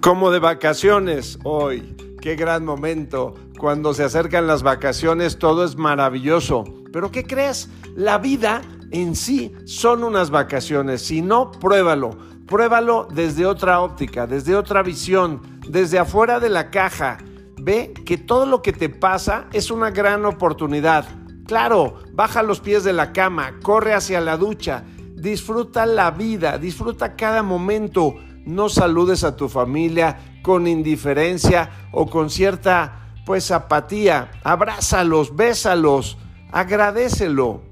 Como de vacaciones hoy. Qué gran momento. Cuando se acercan las vacaciones todo es maravilloso. Pero ¿qué crees? La vida en sí son unas vacaciones. Si no, pruébalo. Pruébalo desde otra óptica, desde otra visión, desde afuera de la caja. Ve que todo lo que te pasa es una gran oportunidad. Claro, baja los pies de la cama, corre hacia la ducha, disfruta la vida, disfruta cada momento no saludes a tu familia con indiferencia o con cierta pues apatía. Abrázalos, bésalos, agradecelo.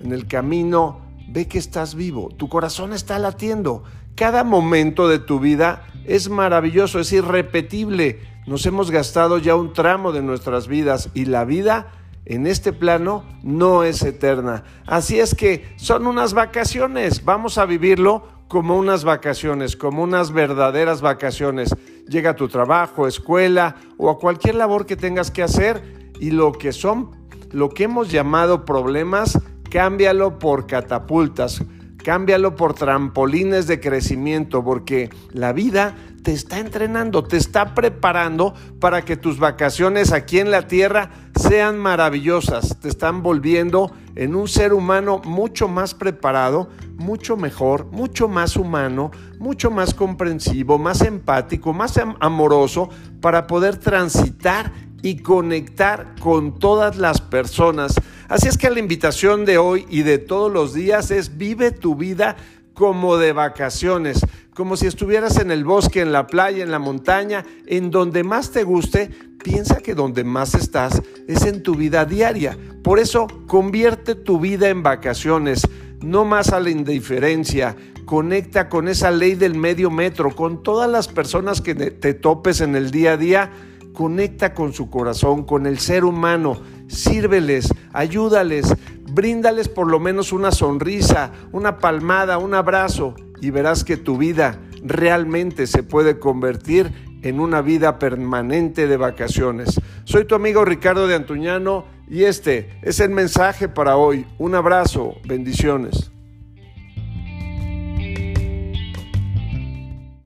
En el camino ve que estás vivo, tu corazón está latiendo. Cada momento de tu vida es maravilloso, es irrepetible. Nos hemos gastado ya un tramo de nuestras vidas y la vida en este plano no es eterna. Así es que son unas vacaciones, vamos a vivirlo como unas vacaciones, como unas verdaderas vacaciones. Llega a tu trabajo, escuela o a cualquier labor que tengas que hacer y lo que son, lo que hemos llamado problemas, cámbialo por catapultas, cámbialo por trampolines de crecimiento, porque la vida te está entrenando, te está preparando para que tus vacaciones aquí en la tierra sean maravillosas, te están volviendo en un ser humano mucho más preparado, mucho mejor, mucho más humano, mucho más comprensivo, más empático, más amoroso para poder transitar y conectar con todas las personas. Así es que la invitación de hoy y de todos los días es vive tu vida como de vacaciones, como si estuvieras en el bosque, en la playa, en la montaña, en donde más te guste, piensa que donde más estás es en tu vida diaria. Por eso, convierte tu vida en vacaciones, no más a la indiferencia. Conecta con esa ley del medio metro, con todas las personas que te topes en el día a día. Conecta con su corazón, con el ser humano. Sírveles, ayúdales, bríndales por lo menos una sonrisa, una palmada, un abrazo y verás que tu vida realmente se puede convertir en una vida permanente de vacaciones. Soy tu amigo Ricardo de Antuñano y este es el mensaje para hoy. Un abrazo, bendiciones.